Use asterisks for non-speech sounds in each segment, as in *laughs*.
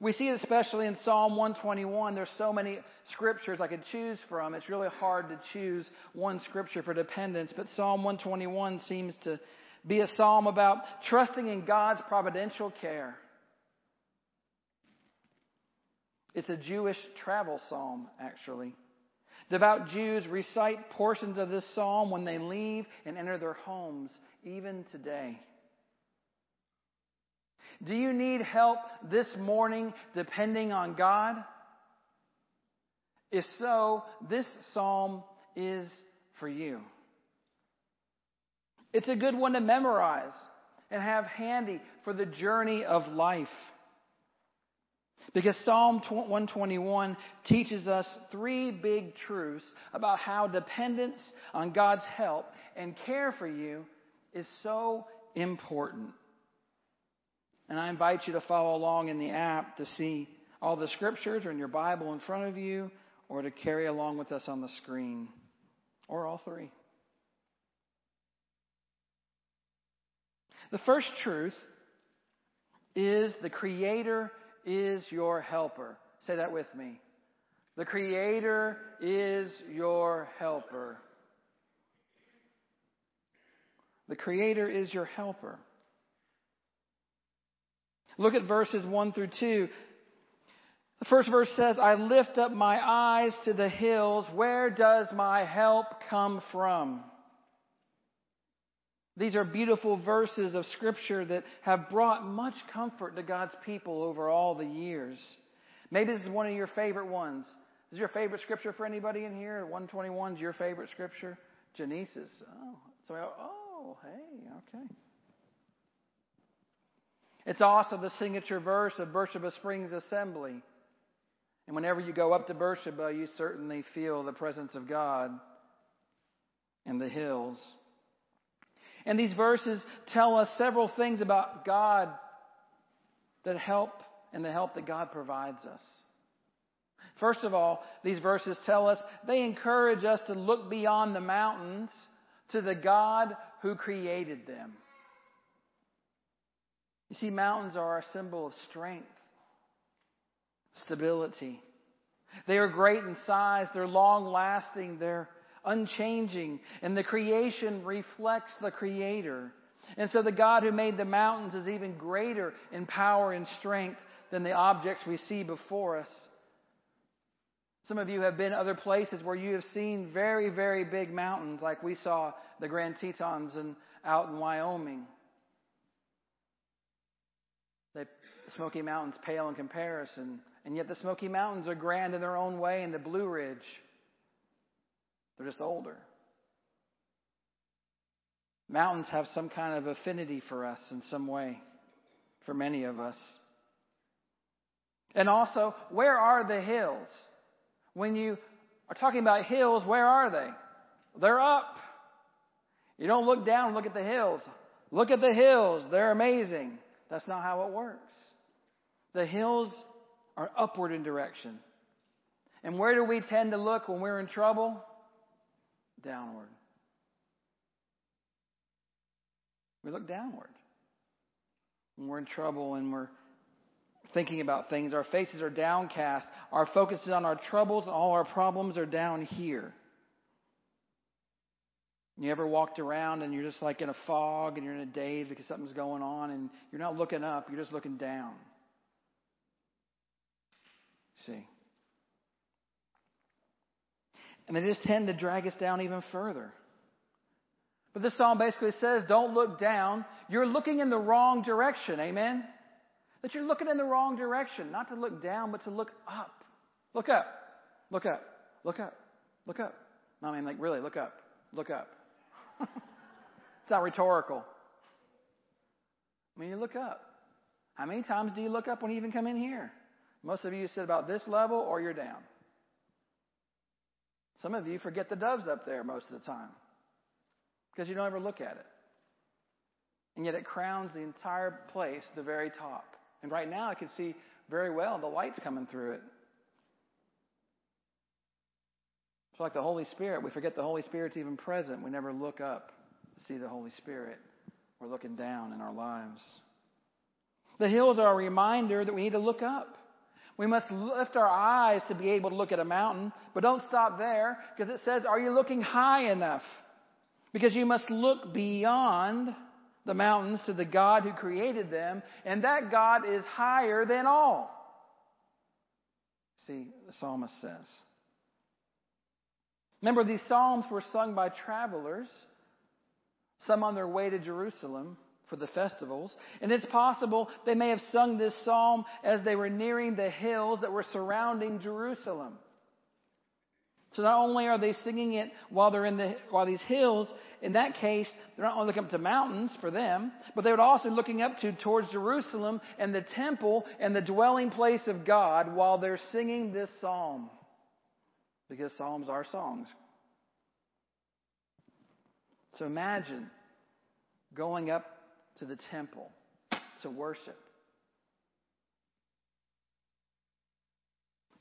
We see it especially in Psalm 121. There's so many scriptures I could choose from. It's really hard to choose one scripture for dependence, but Psalm 121 seems to be a psalm about trusting in God's providential care. It's a Jewish travel psalm, actually. Devout Jews recite portions of this psalm when they leave and enter their homes, even today. Do you need help this morning depending on God? If so, this psalm is for you. It's a good one to memorize and have handy for the journey of life. Because Psalm 121 teaches us three big truths about how dependence on God's help and care for you is so important. And I invite you to follow along in the app to see all the scriptures or in your Bible in front of you or to carry along with us on the screen or all three. The first truth is the Creator is your helper. Say that with me. The Creator is your helper. The Creator is your helper. Look at verses 1 through 2. The first verse says, I lift up my eyes to the hills. Where does my help come from? These are beautiful verses of Scripture that have brought much comfort to God's people over all the years. Maybe this is one of your favorite ones. Is your favorite Scripture for anybody in here? 121 is your favorite Scripture? Genesis. Oh, so, oh, hey, okay. It's also the signature verse of Beersheba Springs Assembly. And whenever you go up to Beersheba, you certainly feel the presence of God in the hills. And these verses tell us several things about God that help and the help that God provides us. First of all, these verses tell us they encourage us to look beyond the mountains to the God who created them. You see, mountains are a symbol of strength, stability. They are great in size, they're long lasting, they're unchanging, and the creation reflects the Creator. And so the God who made the mountains is even greater in power and strength than the objects we see before us. Some of you have been other places where you have seen very, very big mountains, like we saw the Grand Tetons and out in Wyoming. The Smoky Mountains pale in comparison, and yet the Smoky Mountains are grand in their own way, and the Blue Ridge, they're just older. Mountains have some kind of affinity for us in some way, for many of us. And also, where are the hills? When you are talking about hills, where are they? They're up. You don't look down and look at the hills. Look at the hills. They're amazing. That's not how it works. The hills are upward in direction. And where do we tend to look when we're in trouble? Downward. We look downward. When we're in trouble and we're thinking about things, our faces are downcast. Our focus is on our troubles, and all our problems are down here. You ever walked around and you're just like in a fog and you're in a daze because something's going on and you're not looking up, you're just looking down. See? And they just tend to drag us down even further. But this psalm basically says, don't look down. You're looking in the wrong direction. Amen? That you're looking in the wrong direction. Not to look down, but to look up. Look up. Look up. Look up. Look up. No, I mean, like, really, look up. Look up. *laughs* it's not rhetorical. I mean, you look up. How many times do you look up when you even come in here? Most of you sit about this level or you're down. Some of you forget the doves up there most of the time because you don't ever look at it. And yet it crowns the entire place, the very top. And right now I can see very well the lights coming through it. It's like the Holy Spirit. We forget the Holy Spirit's even present. We never look up to see the Holy Spirit. We're looking down in our lives. The hills are a reminder that we need to look up. We must lift our eyes to be able to look at a mountain, but don't stop there because it says, are you looking high enough? Because you must look beyond the mountains to the God who created them, and that God is higher than all. See, the psalmist says. Remember, these psalms were sung by travelers, some on their way to Jerusalem, for the festivals. And it's possible they may have sung this psalm as they were nearing the hills that were surrounding Jerusalem. So not only are they singing it while they're in the, while these hills, in that case, they're not only looking up to mountains for them, but they would also looking up to towards Jerusalem and the temple and the dwelling place of God while they're singing this psalm. Because psalms are songs. So imagine going up to the temple to worship.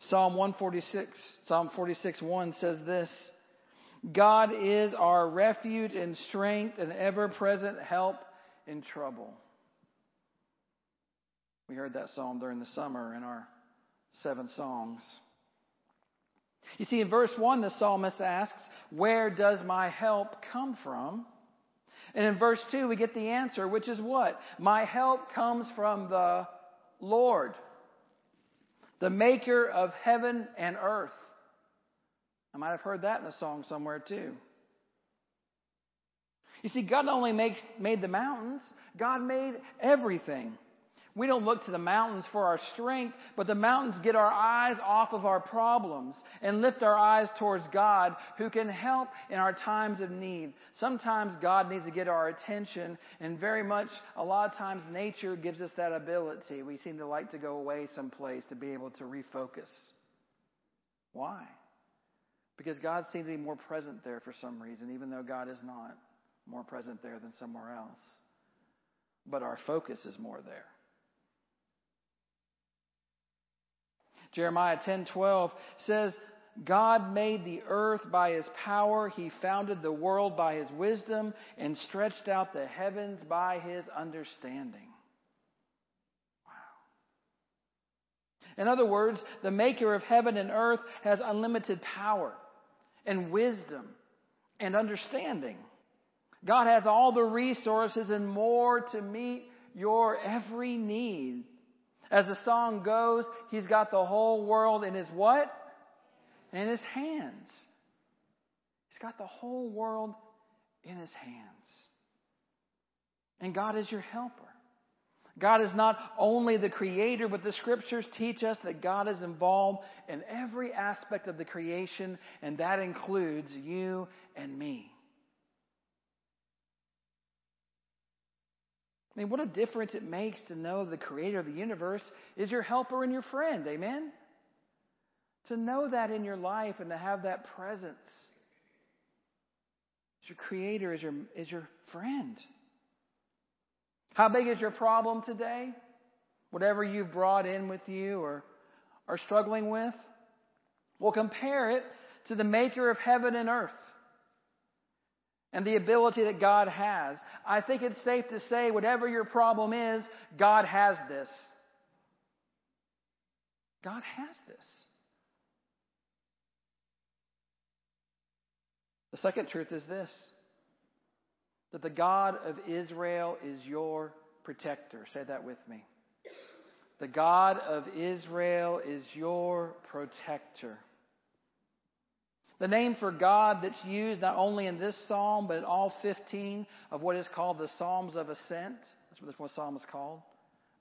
Psalm 146, Psalm 46 1 says this God is our refuge and strength and ever present help in trouble. We heard that psalm during the summer in our seven songs. You see, in verse 1, the psalmist asks, Where does my help come from? And in verse 2, we get the answer, which is what? My help comes from the Lord, the maker of heaven and earth. I might have heard that in a song somewhere too. You see, God not only makes, made the mountains, God made everything. We don't look to the mountains for our strength, but the mountains get our eyes off of our problems and lift our eyes towards God who can help in our times of need. Sometimes God needs to get our attention and very much a lot of times nature gives us that ability. We seem to like to go away someplace to be able to refocus. Why? Because God seems to be more present there for some reason, even though God is not more present there than somewhere else. But our focus is more there. Jeremiah 10:12 says, God made the earth by his power, he founded the world by his wisdom, and stretched out the heavens by his understanding. Wow. In other words, the maker of heaven and earth has unlimited power and wisdom and understanding. God has all the resources and more to meet your every need as the song goes, he's got the whole world in his what? In his hands. He's got the whole world in his hands. And God is your helper. God is not only the creator, but the scriptures teach us that God is involved in every aspect of the creation, and that includes you and me. I mean, what a difference it makes to know the creator of the universe is your helper and your friend. Amen? To know that in your life and to have that presence. Your creator is your, is your friend. How big is your problem today? Whatever you've brought in with you or are struggling with? Well, compare it to the maker of heaven and earth and the ability that God has. I think it's safe to say, whatever your problem is, God has this. God has this. The second truth is this that the God of Israel is your protector. Say that with me. The God of Israel is your protector. The name for God that's used not only in this psalm, but in all 15 of what is called the Psalms of Ascent. That's what this one psalm is called.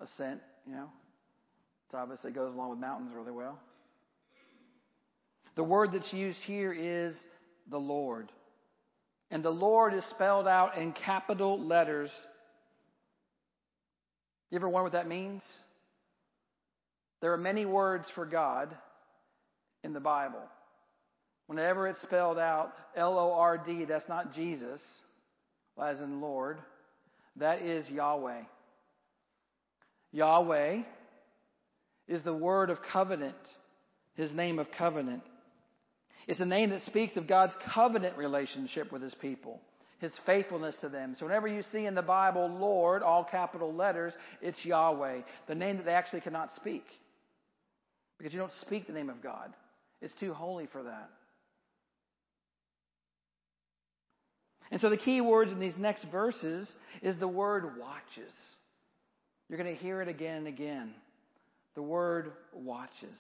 Ascent, you know. It's obvious it goes along with mountains really well. The word that's used here is the Lord. And the Lord is spelled out in capital letters. You ever wonder what that means? There are many words for God in the Bible. Whenever it's spelled out L O R D, that's not Jesus, as in Lord. That is Yahweh. Yahweh is the word of covenant, his name of covenant. It's a name that speaks of God's covenant relationship with his people, his faithfulness to them. So whenever you see in the Bible Lord, all capital letters, it's Yahweh, the name that they actually cannot speak. because you don't speak the name of God. It's too holy for that. And so the key words in these next verses is the word watches. You're going to hear it again and again. The word watches.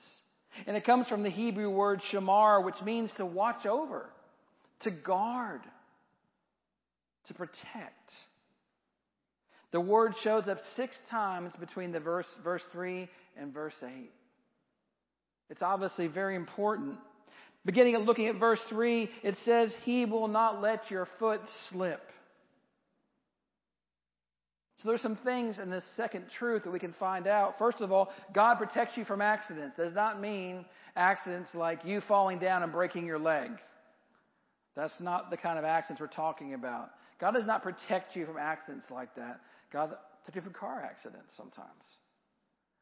And it comes from the Hebrew word shamar, which means to watch over, to guard, to protect. The word shows up six times between the verse, verse 3 and verse 8. It's obviously very important. Beginning at looking at verse 3, it says, He will not let your foot slip. So there's some things in this second truth that we can find out. First of all, God protects you from accidents. Does not mean accidents like you falling down and breaking your leg. That's not the kind of accidents we're talking about. God does not protect you from accidents like that. God protects you from car accidents sometimes.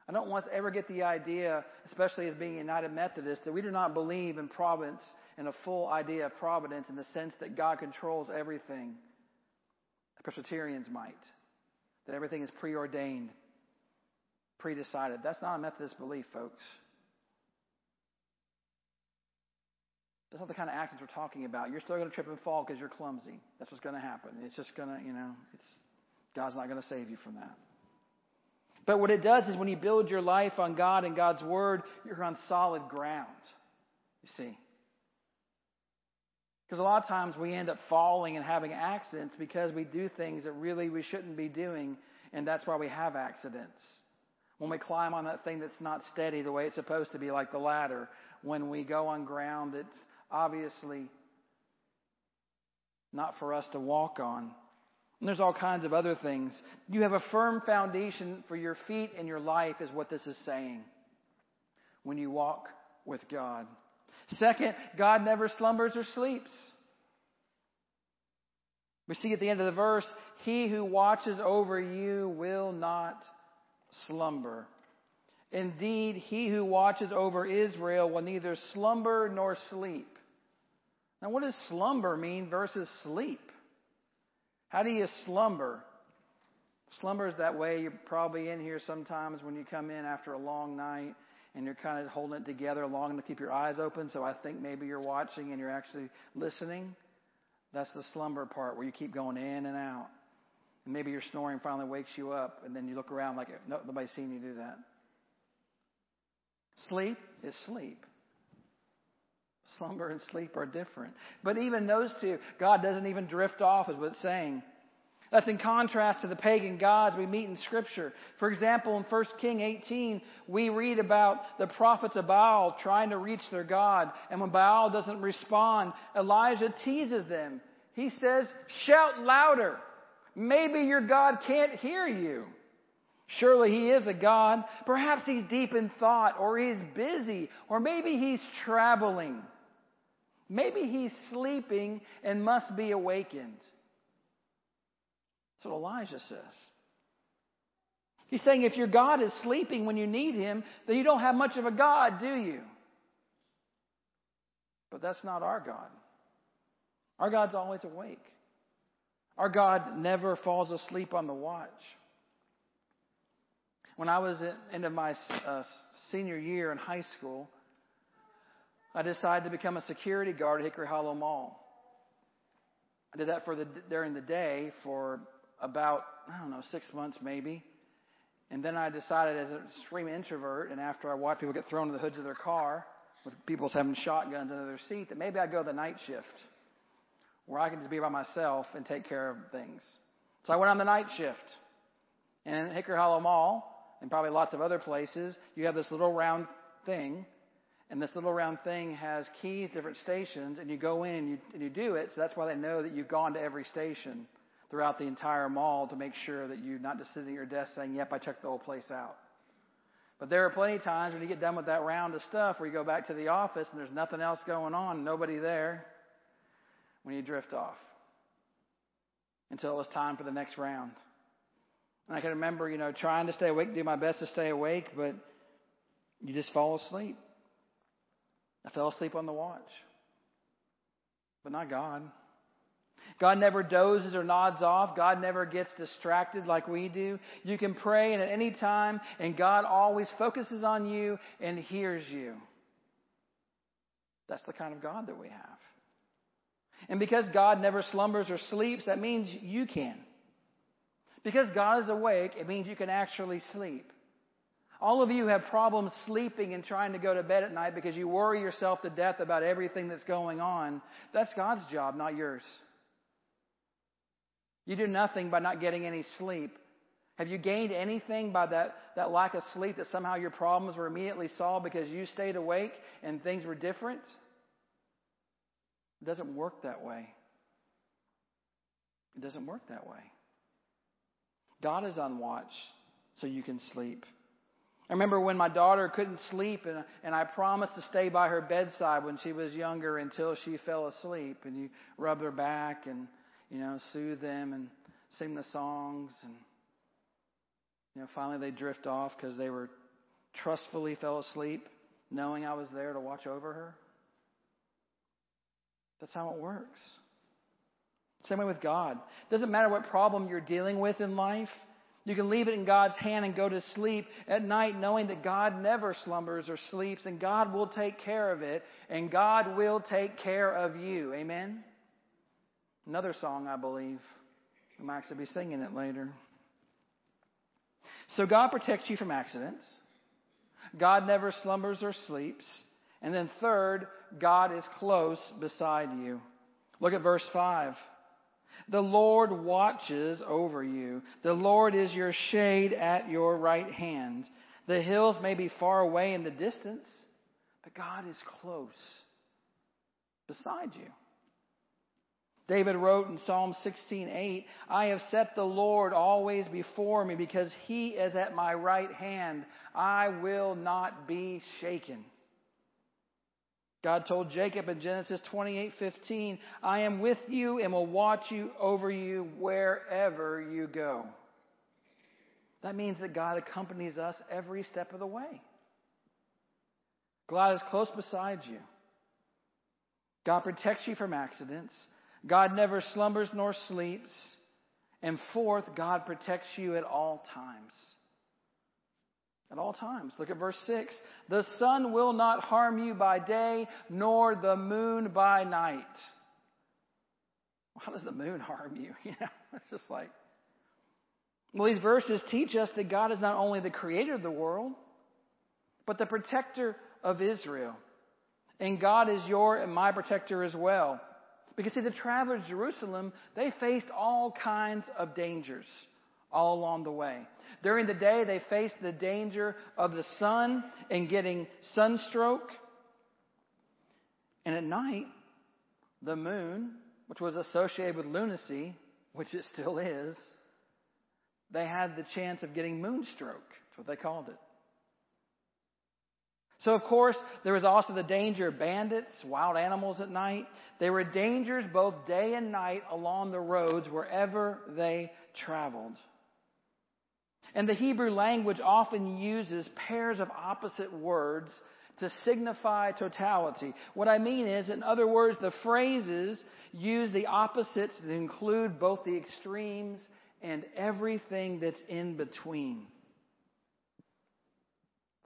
I don't want to ever get the idea, especially as being United Methodist, that we do not believe in providence and a full idea of providence in the sense that God controls everything. The Presbyterians might. That everything is preordained, predecided. That's not a Methodist belief, folks. That's not the kind of accidents we're talking about. You're still going to trip and fall because you're clumsy. That's what's going to happen. It's just going to, you know, it's God's not going to save you from that. But what it does is when you build your life on God and God's Word, you're on solid ground. You see. Because a lot of times we end up falling and having accidents because we do things that really we shouldn't be doing, and that's why we have accidents. When we climb on that thing that's not steady the way it's supposed to be, like the ladder, when we go on ground that's obviously not for us to walk on. And there's all kinds of other things. You have a firm foundation for your feet and your life, is what this is saying when you walk with God. Second, God never slumbers or sleeps. We see at the end of the verse, He who watches over you will not slumber. Indeed, he who watches over Israel will neither slumber nor sleep. Now, what does slumber mean versus sleep? How do you slumber? Slumber is that way. You're probably in here sometimes when you come in after a long night and you're kind of holding it together long enough to keep your eyes open. So I think maybe you're watching and you're actually listening. That's the slumber part where you keep going in and out. And maybe your snoring finally wakes you up and then you look around like no, nobody's seen you do that. Sleep is sleep. Slumber and sleep are different. But even those two, God doesn't even drift off, is what it's saying. That's in contrast to the pagan gods we meet in Scripture. For example, in 1 King 18, we read about the prophets of Baal trying to reach their God. And when Baal doesn't respond, Elijah teases them. He says, Shout louder. Maybe your God can't hear you. Surely he is a God. Perhaps he's deep in thought, or he's busy, or maybe he's traveling. Maybe he's sleeping and must be awakened. That's what Elijah says. He's saying if your God is sleeping when you need him, then you don't have much of a God, do you? But that's not our God. Our God's always awake. Our God never falls asleep on the watch. When I was at end of my uh, senior year in high school, I decided to become a security guard at Hickory Hollow Mall. I did that for the during the day for about I don't know six months maybe, and then I decided as an extreme introvert, and after I watched people get thrown in the hoods of their car with people having shotguns under their seat, that maybe I'd go the night shift, where I can just be by myself and take care of things. So I went on the night shift, and Hickory Hollow Mall, and probably lots of other places, you have this little round thing and this little round thing has keys, different stations, and you go in and you, and you do it. So that's why they know that you've gone to every station throughout the entire mall to make sure that you're not just sitting at your desk saying, Yep, I checked the whole place out. But there are plenty of times when you get done with that round of stuff where you go back to the office and there's nothing else going on, nobody there, when you drift off until it was time for the next round. And I can remember, you know, trying to stay awake, do my best to stay awake, but you just fall asleep. I fell asleep on the watch. But not God. God never dozes or nods off. God never gets distracted like we do. You can pray and at any time, and God always focuses on you and hears you. That's the kind of God that we have. And because God never slumbers or sleeps, that means you can. Because God is awake, it means you can actually sleep. All of you have problems sleeping and trying to go to bed at night because you worry yourself to death about everything that's going on. That's God's job, not yours. You do nothing by not getting any sleep. Have you gained anything by that, that lack of sleep that somehow your problems were immediately solved because you stayed awake and things were different? It doesn't work that way. It doesn't work that way. God is on watch so you can sleep. I remember when my daughter couldn't sleep, and, and I promised to stay by her bedside when she was younger until she fell asleep. And you rub her back and, you know, soothe them and sing the songs. And, you know, finally they drift off because they were trustfully fell asleep, knowing I was there to watch over her. That's how it works. Same way with God. Doesn't matter what problem you're dealing with in life. You can leave it in God's hand and go to sleep at night knowing that God never slumbers or sleeps and God will take care of it and God will take care of you. Amen? Another song, I believe. I might actually be singing it later. So God protects you from accidents. God never slumbers or sleeps. And then third, God is close beside you. Look at verse 5. The Lord watches over you. The Lord is your shade at your right hand. The hills may be far away in the distance, but God is close beside you. David wrote in Psalm 16:8, "I have set the Lord always before me because he is at my right hand. I will not be shaken." God told Jacob in Genesis 28:15, "I am with you and will watch you over you wherever you go." That means that God accompanies us every step of the way. God is close beside you. God protects you from accidents. God never slumbers nor sleeps. And fourth, God protects you at all times at all times. Look at verse 6. The sun will not harm you by day, nor the moon by night. How does the moon harm you? *laughs* You know, it's just like. Well, these verses teach us that God is not only the creator of the world, but the protector of Israel. And God is your and my protector as well. Because see, the travelers to Jerusalem, they faced all kinds of dangers all along the way. During the day, they faced the danger of the sun and getting sunstroke. And at night, the moon, which was associated with lunacy, which it still is, they had the chance of getting moonstroke. That's what they called it. So, of course, there was also the danger of bandits, wild animals at night. There were dangers both day and night along the roads wherever they traveled. And the Hebrew language often uses pairs of opposite words to signify totality. What I mean is, in other words, the phrases use the opposites to include both the extremes and everything that's in between.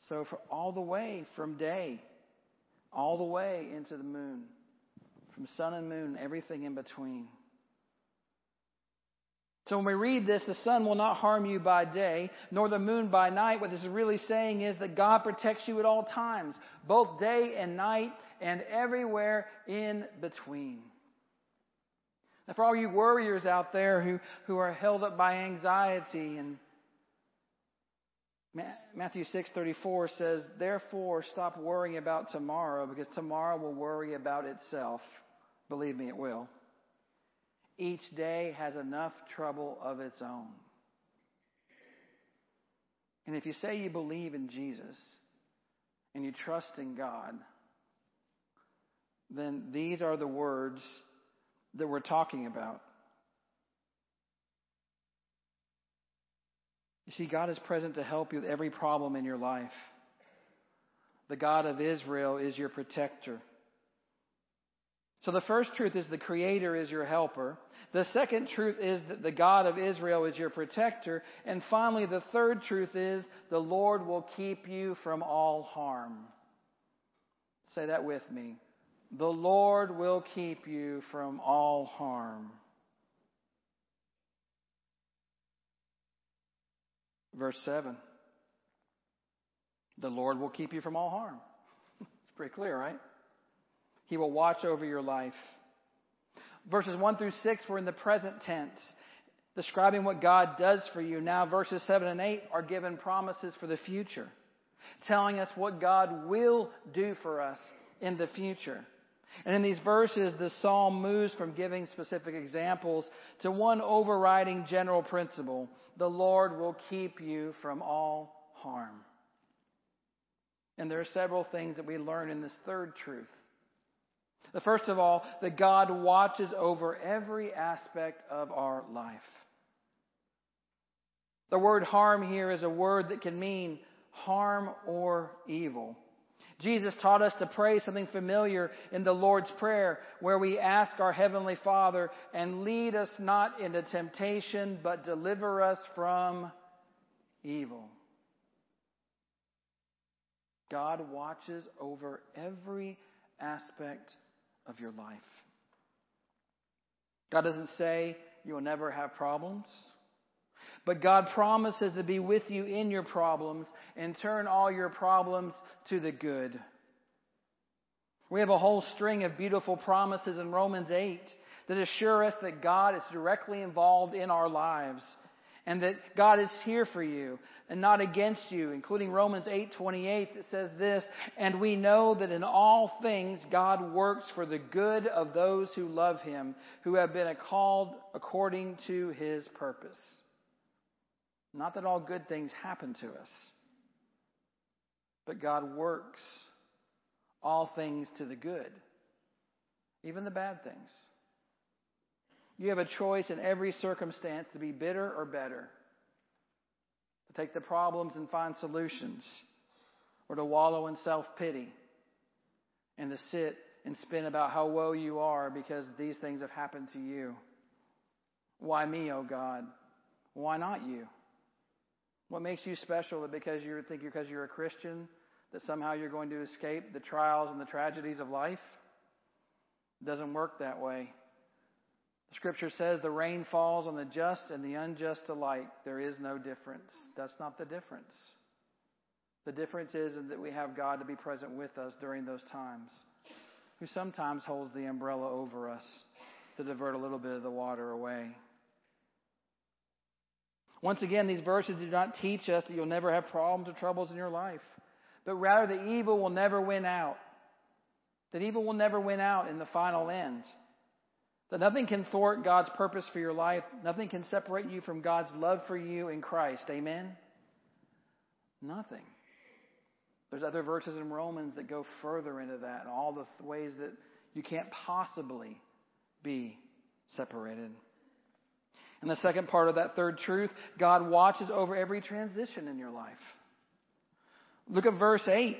So, for all the way from day, all the way into the moon, from sun and moon, everything in between. So when we read this, the sun will not harm you by day, nor the moon by night. What this is really saying is that God protects you at all times, both day and night, and everywhere in between. Now, for all you worriers out there who, who are held up by anxiety and Matthew 6:34 says, "Therefore stop worrying about tomorrow because tomorrow will worry about itself." Believe me, it will. Each day has enough trouble of its own. And if you say you believe in Jesus and you trust in God, then these are the words that we're talking about. You see, God is present to help you with every problem in your life. The God of Israel is your protector. So the first truth is the Creator is your helper. The second truth is that the God of Israel is your protector. And finally, the third truth is the Lord will keep you from all harm. Say that with me. The Lord will keep you from all harm. Verse 7. The Lord will keep you from all harm. *laughs* it's pretty clear, right? He will watch over your life. Verses 1 through 6 were in the present tense, describing what God does for you. Now, verses 7 and 8 are given promises for the future, telling us what God will do for us in the future. And in these verses, the psalm moves from giving specific examples to one overriding general principle the Lord will keep you from all harm. And there are several things that we learn in this third truth. The first of all, that God watches over every aspect of our life. The word harm here is a word that can mean harm or evil. Jesus taught us to pray something familiar in the Lord's Prayer, where we ask our Heavenly Father, and lead us not into temptation, but deliver us from evil. God watches over every aspect of your life. God doesn't say you will never have problems. But God promises to be with you in your problems and turn all your problems to the good. We have a whole string of beautiful promises in Romans 8 that assure us that God is directly involved in our lives and that God is here for you and not against you, including Romans 8:28 that says this, and we know that in all things God works for the good of those who love him, who have been called according to his purpose. Not that all good things happen to us, but God works all things to the good, even the bad things. You have a choice in every circumstance to be bitter or better, to take the problems and find solutions, or to wallow in self pity and to sit and spin about how woe you are because these things have happened to you. Why me, oh God? Why not you? What makes you special that because you think you're, because you're a Christian that somehow you're going to escape the trials and the tragedies of life? It doesn't work that way. The scripture says the rain falls on the just and the unjust alike. There is no difference. That's not the difference. The difference is that we have God to be present with us during those times, who sometimes holds the umbrella over us to divert a little bit of the water away. Once again, these verses do not teach us that you'll never have problems or troubles in your life, but rather that evil will never win out. That evil will never win out in the final end. That nothing can thwart God's purpose for your life. Nothing can separate you from God's love for you in Christ. Amen? Nothing. There's other verses in Romans that go further into that and all the ways that you can't possibly be separated. And the second part of that third truth, God watches over every transition in your life. Look at verse 8.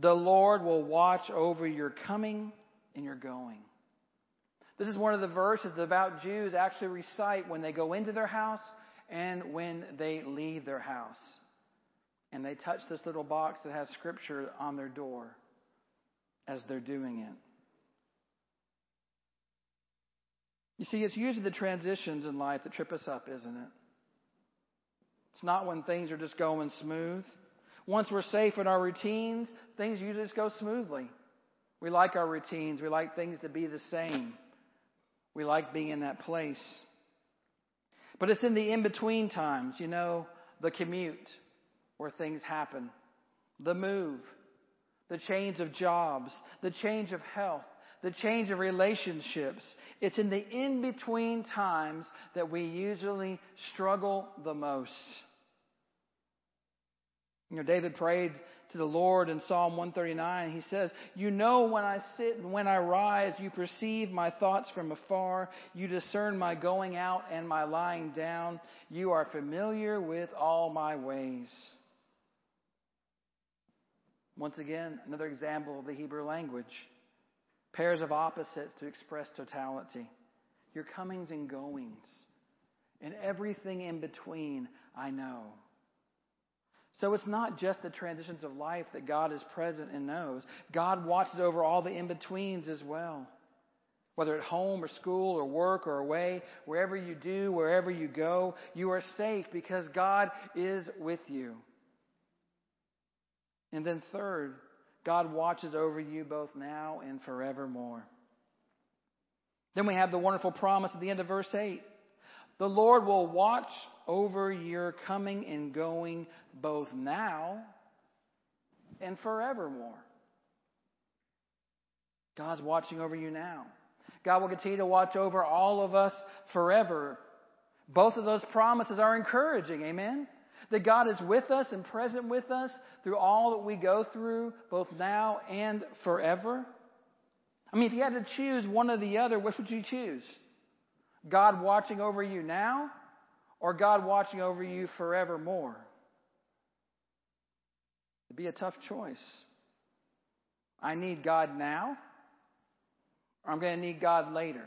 The Lord will watch over your coming and your going. This is one of the verses the devout Jews actually recite when they go into their house and when they leave their house. And they touch this little box that has scripture on their door as they're doing it. You see, it's usually the transitions in life that trip us up, isn't it? It's not when things are just going smooth. Once we're safe in our routines, things usually just go smoothly. We like our routines. We like things to be the same. We like being in that place. But it's in the in between times, you know, the commute where things happen, the move, the change of jobs, the change of health, the change of relationships. It's in the in between times that we usually struggle the most. You know, David prayed to the Lord in Psalm 139. He says, You know when I sit and when I rise, you perceive my thoughts from afar. You discern my going out and my lying down. You are familiar with all my ways. Once again, another example of the Hebrew language. pairs of opposites to express totality, your comings and goings, and everything in between, I know. So it's not just the transitions of life that God is present and knows. God watches over all the in betweens as well. Whether at home or school or work or away, wherever you do, wherever you go, you are safe because God is with you. And then third, God watches over you both now and forevermore. Then we have the wonderful promise at the end of verse 8. The Lord will watch over your coming and going both now and forevermore. God's watching over you now. God will continue to watch over all of us forever. Both of those promises are encouraging. Amen? That God is with us and present with us through all that we go through, both now and forever. I mean, if you had to choose one or the other, which would you choose? God watching over you now or God watching over you forevermore? It'd be a tough choice. I need God now or I'm going to need God later.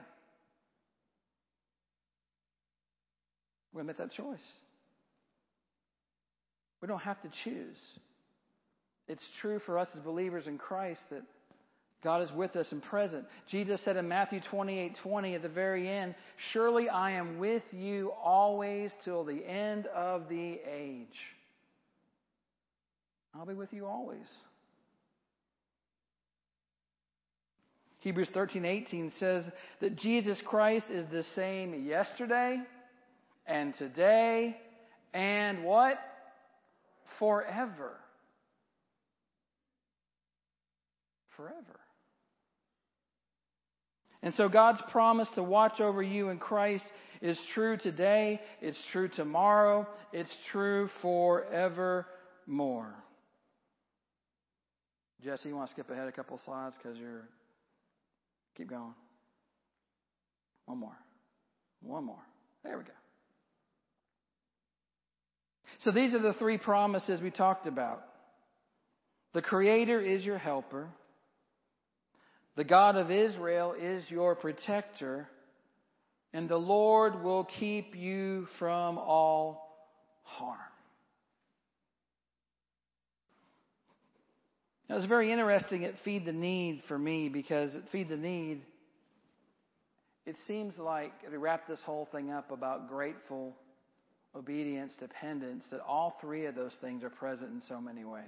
We're going to make that choice. We don't have to choose. It's true for us as believers in Christ that God is with us and present. Jesus said in Matthew 28 20 at the very end, Surely I am with you always till the end of the age. I'll be with you always. Hebrews 13, 18 says that Jesus Christ is the same yesterday and today and what? Forever. Forever. And so God's promise to watch over you in Christ is true today, it's true tomorrow, it's true forevermore. Jesse, you want to skip ahead a couple slides because you're Keep going. One more. One more. There we go. So these are the three promises we talked about. The Creator is your helper. The God of Israel is your protector. And the Lord will keep you from all harm. It was very interesting at Feed the Need for me because at Feed the Need, it seems like we wrap this whole thing up about grateful obedience, dependence, that all three of those things are present in so many ways.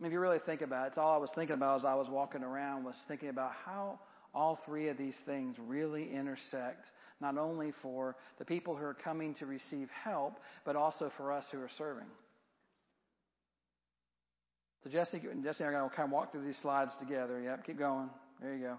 I mean, if you really think about it, it's all I was thinking about as I was walking around was thinking about how all three of these things really intersect, not only for the people who are coming to receive help, but also for us who are serving. So Jesse, Jesse and I are going to kind of walk through these slides together. Yep, keep going. There you go.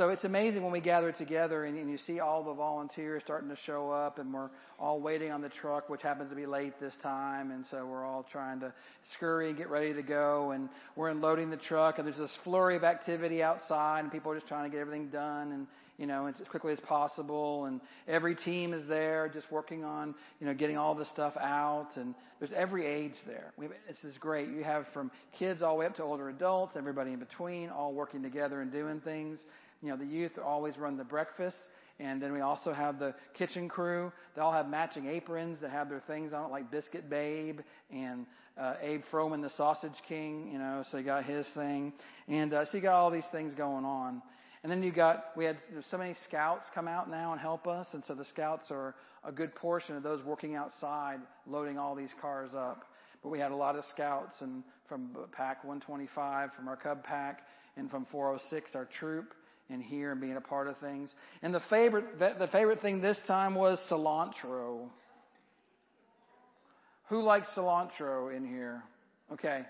So it's amazing when we gather together and, and, you see all the volunteers starting to show up and we're all waiting on the truck, which happens to be late this time. And so we're all trying to scurry and get ready to go. And we're unloading the truck and there's this flurry of activity outside and people are just trying to get everything done and, you know, as quickly as possible. And every team is there just working on, you know, getting all the stuff out. And there's every age there. We this is great. You have from kids all the way up to older adults, everybody in between, all working together and doing things. You know, the youth always run the breakfast. And then we also have the kitchen crew. They all have matching aprons that have their things on it, like Biscuit Babe and uh, Abe Froman, the Sausage King. You know, so he got his thing, and uh, so you got all these things going on. And then you got we had so many scouts come out now and help us, and so the scouts are a good portion of those working outside, loading all these cars up. But we had a lot of scouts, and from Pack 125, from our Cub Pack, and from 406, our troop and here and being a part of things. And the favorite, the favorite thing this time was cilantro. Who likes cilantro in here? Okay.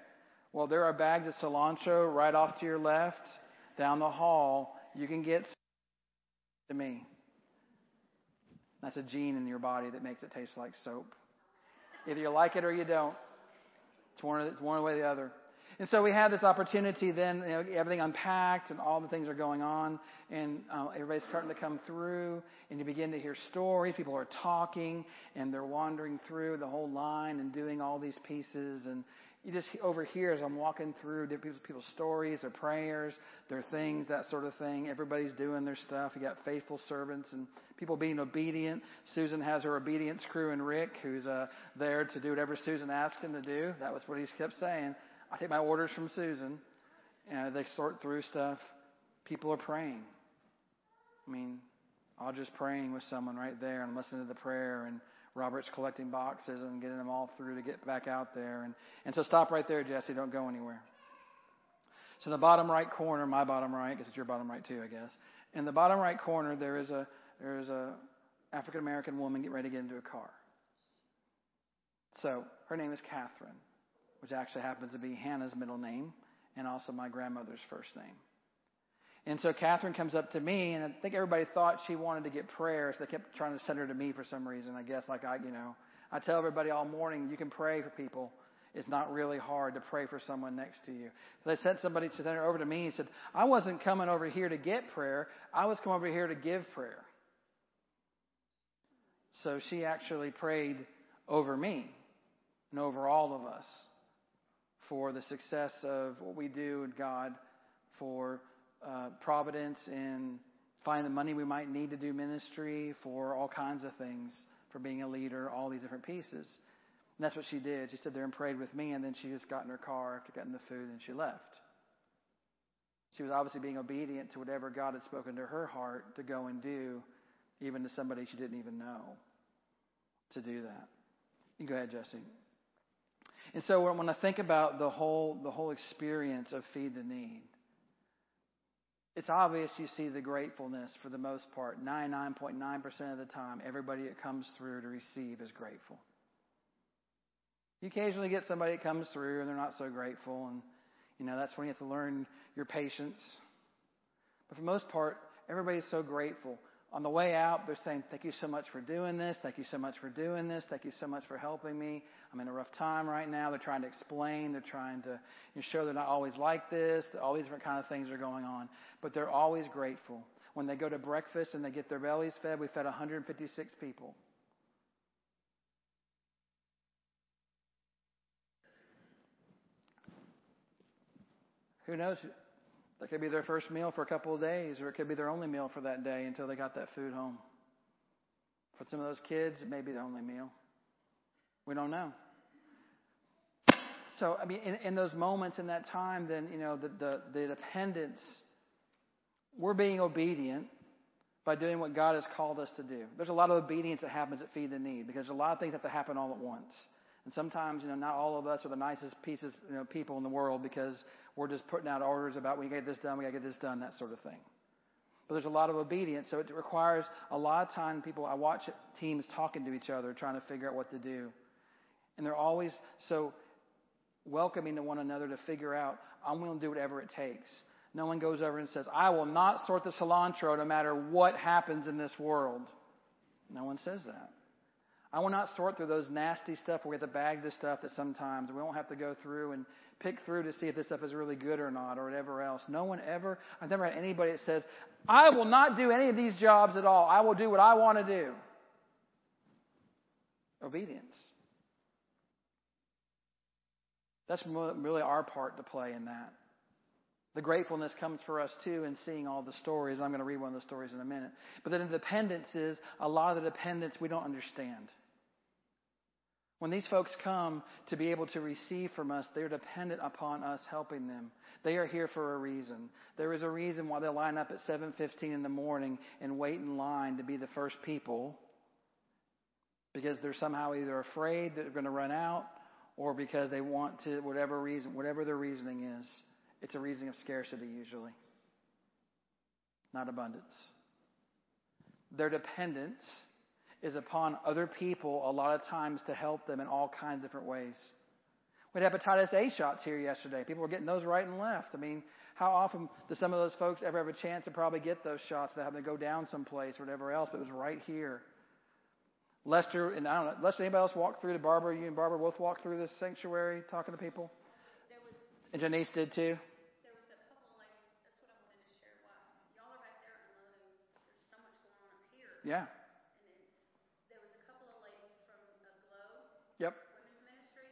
Well, there are bags of cilantro right off to your left, down the hall. You can get to me. That's a gene in your body that makes it taste like soap. Either you like it or you don't. It's one, it's one way or the other. And so we had this opportunity then, you know, everything unpacked and all the things are going on and uh, everybody's starting to come through and you begin to hear stories. People are talking and they're wandering through the whole line and doing all these pieces and, you just overhear as I'm walking through people's, people's stories, their prayers, their things, that sort of thing. Everybody's doing their stuff. You got faithful servants and people being obedient. Susan has her obedience crew and Rick, who's uh, there to do whatever Susan asked him to do. That was what he kept saying. I take my orders from Susan, and they sort through stuff. People are praying. I mean, all just praying with someone right there and listening to the prayer and Robert's collecting boxes and getting them all through to get back out there. And, and so stop right there, Jesse. Don't go anywhere. So in the bottom right corner, my bottom right, because it's your bottom right too, I guess. In the bottom right corner, there is a there is a African American woman getting ready to get into a car. So her name is Catherine, which actually happens to be Hannah's middle name and also my grandmother's first name. And so Catherine comes up to me, and I think everybody thought she wanted to get prayer, so they kept trying to send her to me for some reason. I guess, like I, you know, I tell everybody all morning, you can pray for people. It's not really hard to pray for someone next to you. They sent somebody to send her over to me and said, I wasn't coming over here to get prayer. I was coming over here to give prayer. So she actually prayed over me and over all of us for the success of what we do in God, for uh, providence in finding the money we might need to do ministry, for all kinds of things, for being a leader, all these different pieces. And that's what she did. She stood there and prayed with me, and then she just got in her car after getting the food, and she left. She was obviously being obedient to whatever God had spoken to her heart to go and do, even to somebody she didn't even know, to do that. You go ahead, Jesse. And so when I think about the whole the whole experience of feed the need, it's obvious you see the gratefulness for the most part. 99.9% of the time, everybody that comes through to receive is grateful. You occasionally get somebody that comes through and they're not so grateful, and you know that's when you have to learn your patience. But for the most part, everybody's so grateful on the way out, they're saying, Thank you so much for doing this. Thank you so much for doing this. Thank you so much for helping me. I'm in a rough time right now. They're trying to explain. They're trying to show they're not always like this. All these different kind of things are going on. But they're always grateful. When they go to breakfast and they get their bellies fed, we fed 156 people. Who knows? That could be their first meal for a couple of days, or it could be their only meal for that day until they got that food home. For some of those kids, it may be their only meal. We don't know. So, I mean, in, in those moments, in that time, then, you know, the, the, the dependence, we're being obedient by doing what God has called us to do. There's a lot of obedience that happens at Feed the Need because a lot of things have to happen all at once. And sometimes, you know, not all of us are the nicest pieces, you know, people in the world because we're just putting out orders about we get this done, we got to get this done, that sort of thing. But there's a lot of obedience, so it requires a lot of time. People, I watch teams talking to each other, trying to figure out what to do, and they're always so welcoming to one another to figure out. I'm willing to do whatever it takes. No one goes over and says, "I will not sort the cilantro no matter what happens in this world." No one says that. I will not sort through those nasty stuff where we have to bag this stuff that sometimes we won't have to go through and pick through to see if this stuff is really good or not or whatever else. No one ever, I've never had anybody that says, I will not do any of these jobs at all. I will do what I want to do. Obedience. That's really our part to play in that. The gratefulness comes for us too in seeing all the stories. I'm going to read one of the stories in a minute. But then the dependence is a lot of the dependence we don't understand. When these folks come to be able to receive from us, they're dependent upon us helping them. They are here for a reason. There is a reason why they line up at 7:15 in the morning and wait in line to be the first people. Because they're somehow either afraid that they're going to run out or because they want to whatever reason, whatever their reasoning is. It's a reason of scarcity usually. Not abundance. Their dependence is upon other people a lot of times to help them in all kinds of different ways. We had hepatitis A shots here yesterday. People were getting those right and left. I mean, how often do some of those folks ever have a chance to probably get those shots without having to go down someplace or whatever else? But it was right here. Lester and I don't know. Lester, anybody else walk through the Barbara? You and Barbara both walked through this sanctuary talking to people. Was, and Janice did too.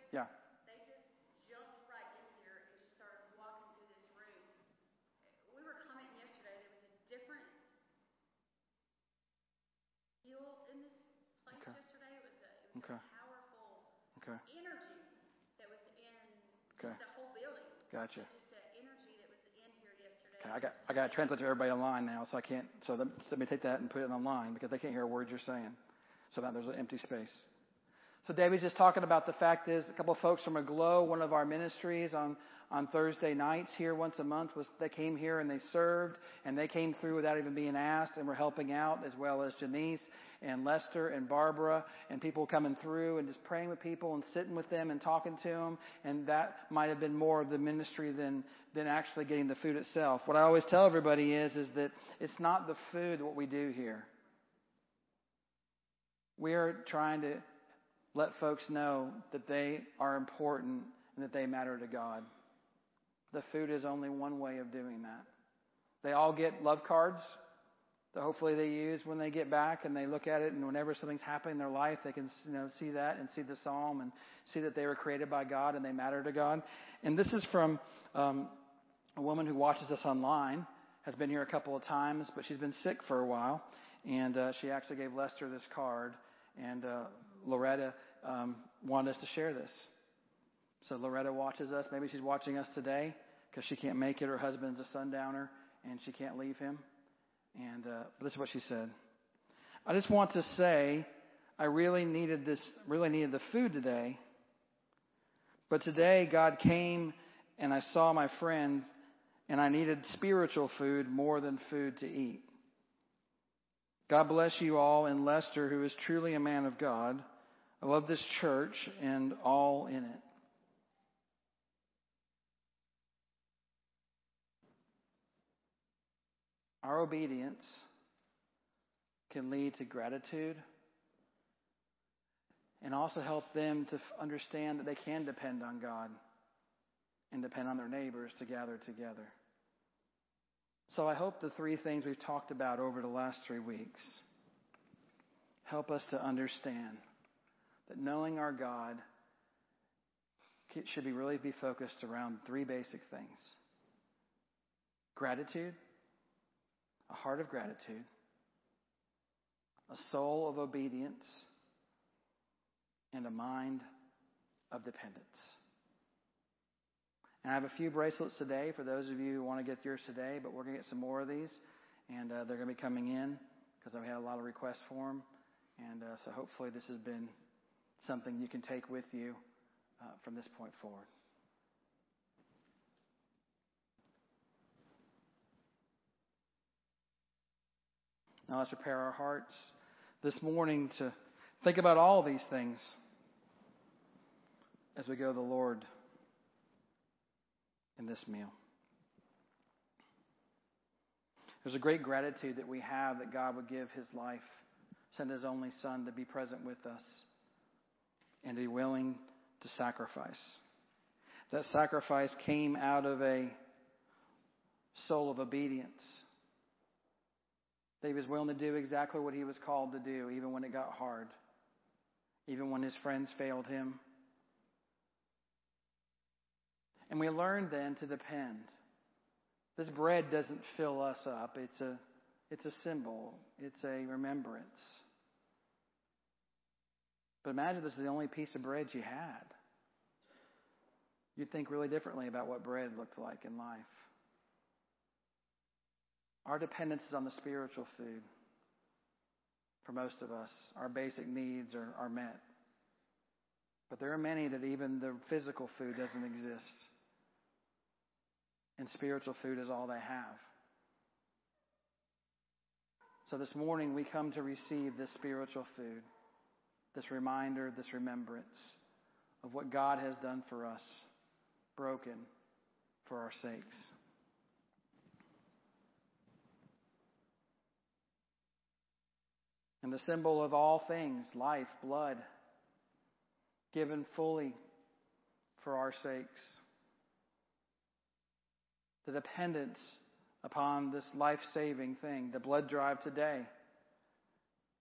Yeah. They just jumped right in here and just started walking through this room. We were commenting yesterday there was a different feel in this place okay. yesterday. It was a, it was okay. a powerful okay. energy that was in okay. the whole building. Gotcha. Okay, I got I got to translate to everybody online now, so I can't. So let, let me take that and put it online because they can't hear a word you're saying. So that there's an empty space. So David's just talking about the fact is a couple of folks from Aglow, one of our ministries on on Thursday nights here once a month was they came here and they served and they came through without even being asked and were helping out as well as Janice and Lester and Barbara and people coming through and just praying with people and sitting with them and talking to them and that might have been more of the ministry than than actually getting the food itself. What I always tell everybody is is that it's not the food what we do here. We are trying to let folks know that they are important and that they matter to God. The food is only one way of doing that. They all get love cards that hopefully they use when they get back and they look at it and whenever something's happening in their life they can you know see that and see the psalm and see that they were created by God and they matter to God. And this is from um, a woman who watches us online has been here a couple of times, but she's been sick for a while, and uh, she actually gave Lester this card, and uh, Loretta um, wanted us to share this. So Loretta watches us. Maybe she's watching us today because she can't make it. Her husband's a sundowner, and she can't leave him. And uh, this is what she said. I just want to say, I really needed this. Really needed the food today. But today, God came, and I saw my friend, and I needed spiritual food more than food to eat. God bless you all, and Lester, who is truly a man of God. I love this church and all in it. Our obedience can lead to gratitude and also help them to understand that they can depend on God and depend on their neighbors to gather together. So I hope the three things we've talked about over the last three weeks help us to understand that knowing our God should be really be focused around three basic things gratitude, a heart of gratitude, a soul of obedience, and a mind of dependence. And I have a few bracelets today for those of you who want to get yours today, but we're going to get some more of these, and uh, they're going to be coming in because I've had a lot of requests for them. And uh, so hopefully this has been something you can take with you uh, from this point forward. Now let's prepare our hearts this morning to think about all these things as we go to the Lord in this meal. There's a great gratitude that we have that God would give His life, send His only Son to be present with us, and be willing to sacrifice. That sacrifice came out of a soul of obedience. That he was willing to do exactly what he was called to do, even when it got hard, even when his friends failed him. And we learned then to depend. This bread doesn't fill us up. It's a, it's a symbol. It's a remembrance. But imagine this is the only piece of bread you had. You'd think really differently about what bread looked like in life. Our dependence is on the spiritual food. For most of us, our basic needs are, are met. But there are many that even the physical food doesn't exist. And spiritual food is all they have. So this morning we come to receive this spiritual food, this reminder, this remembrance of what God has done for us, broken for our sakes. And the symbol of all things, life, blood, given fully for our sakes. The dependence upon this life saving thing, the blood drive today.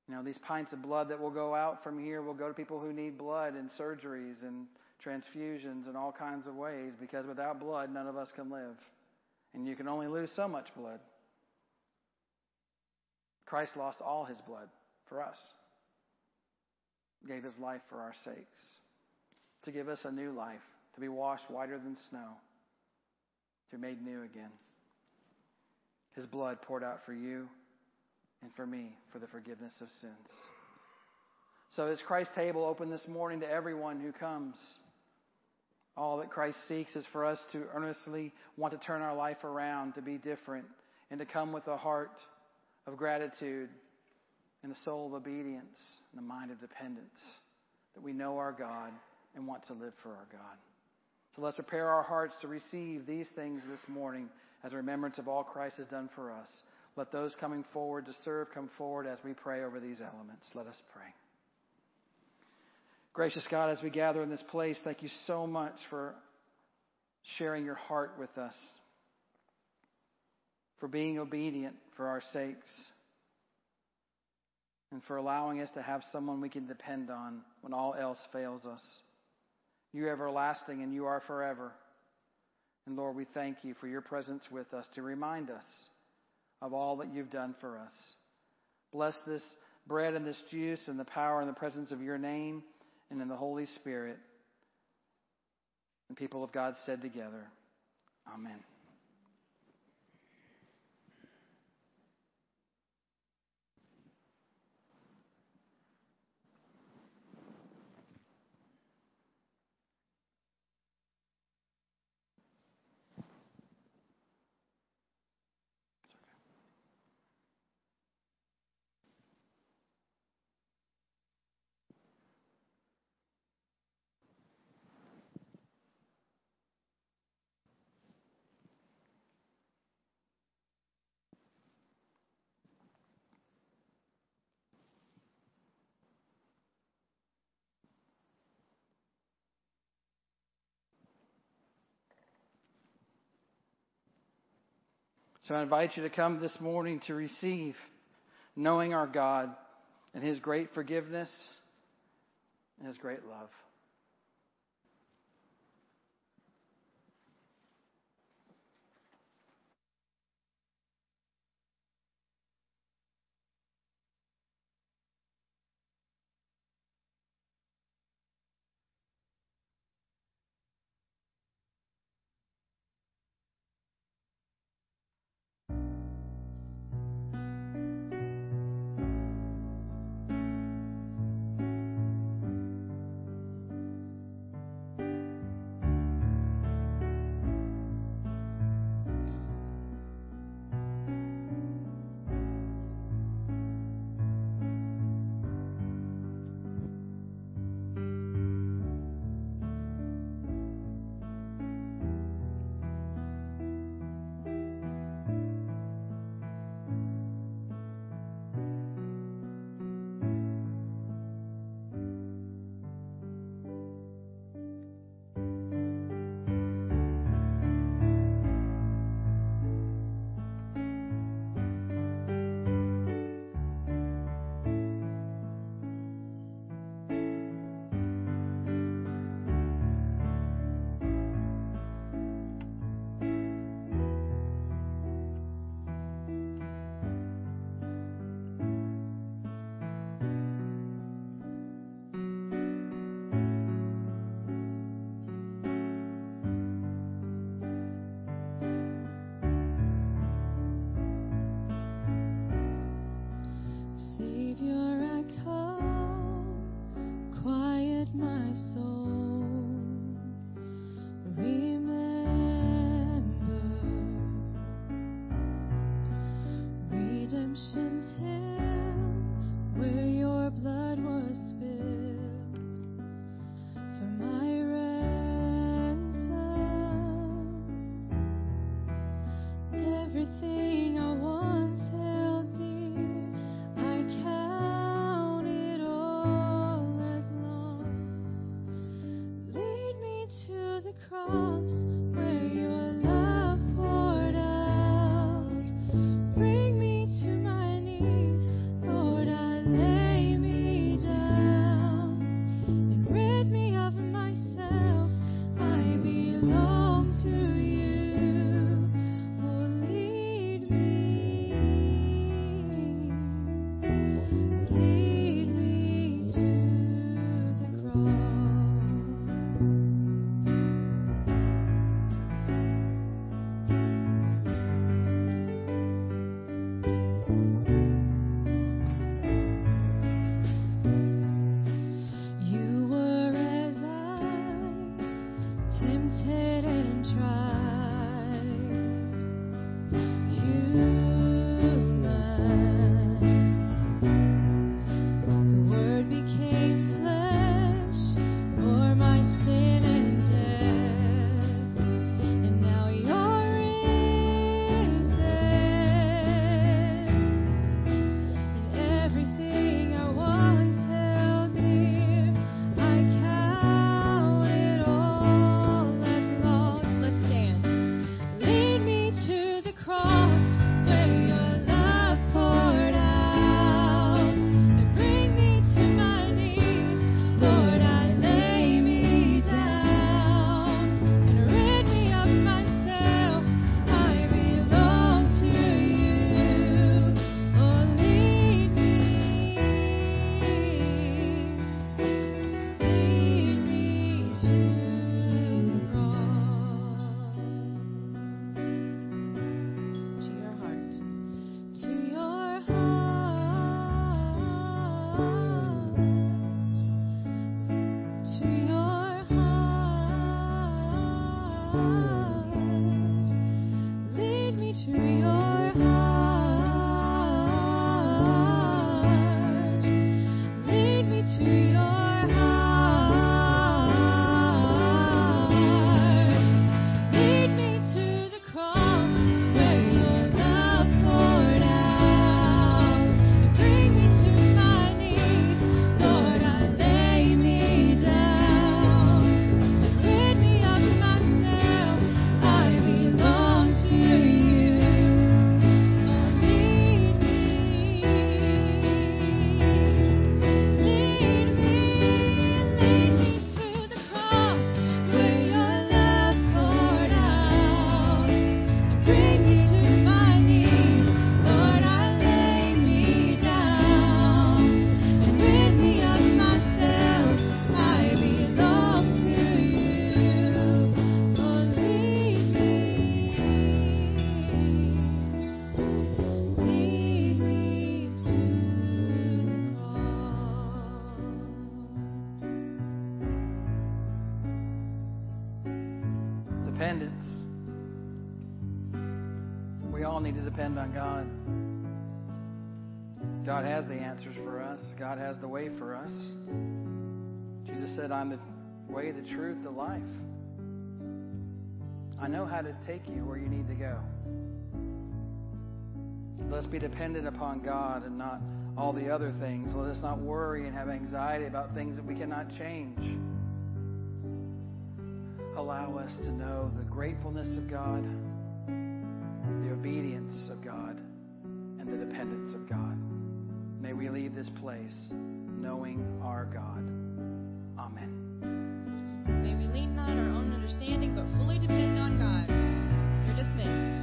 You know, these pints of blood that will go out from here will go to people who need blood and surgeries and transfusions and all kinds of ways because without blood, none of us can live. And you can only lose so much blood. Christ lost all his blood for us. gave his life for our sakes, to give us a new life, to be washed whiter than snow, to be made new again. His blood poured out for you and for me for the forgiveness of sins. So is Christ's table open this morning to everyone who comes? All that Christ seeks is for us to earnestly want to turn our life around, to be different, and to come with a heart of gratitude and a soul of obedience and a mind of dependence that we know our God and want to live for our God. So let's prepare our hearts to receive these things this morning as a remembrance of all Christ has done for us. Let those coming forward to serve come forward as we pray over these elements. Let us pray. Gracious God, as we gather in this place, thank you so much for sharing your heart with us, for being obedient for our sakes, and for allowing us to have someone we can depend on when all else fails us. You are everlasting and you are forever. And Lord, we thank you for your presence with us to remind us of all that you've done for us. Bless this bread and this juice in the power and the presence of your name and in the Holy Spirit. The people of God said together, Amen. So I invite you to come this morning to receive knowing our God and His great forgiveness and His great love. God has the way for us. Jesus said, I'm the way, the truth, the life. I know how to take you where you need to go. Let's be dependent upon God and not all the other things. Let us not worry and have anxiety about things that we cannot change. Allow us to know the gratefulness of God, the obedience of God, and the dependence of God. May we leave this place knowing our God. Amen. May we lean not on our own understanding, but fully depend on God. You're dismissed.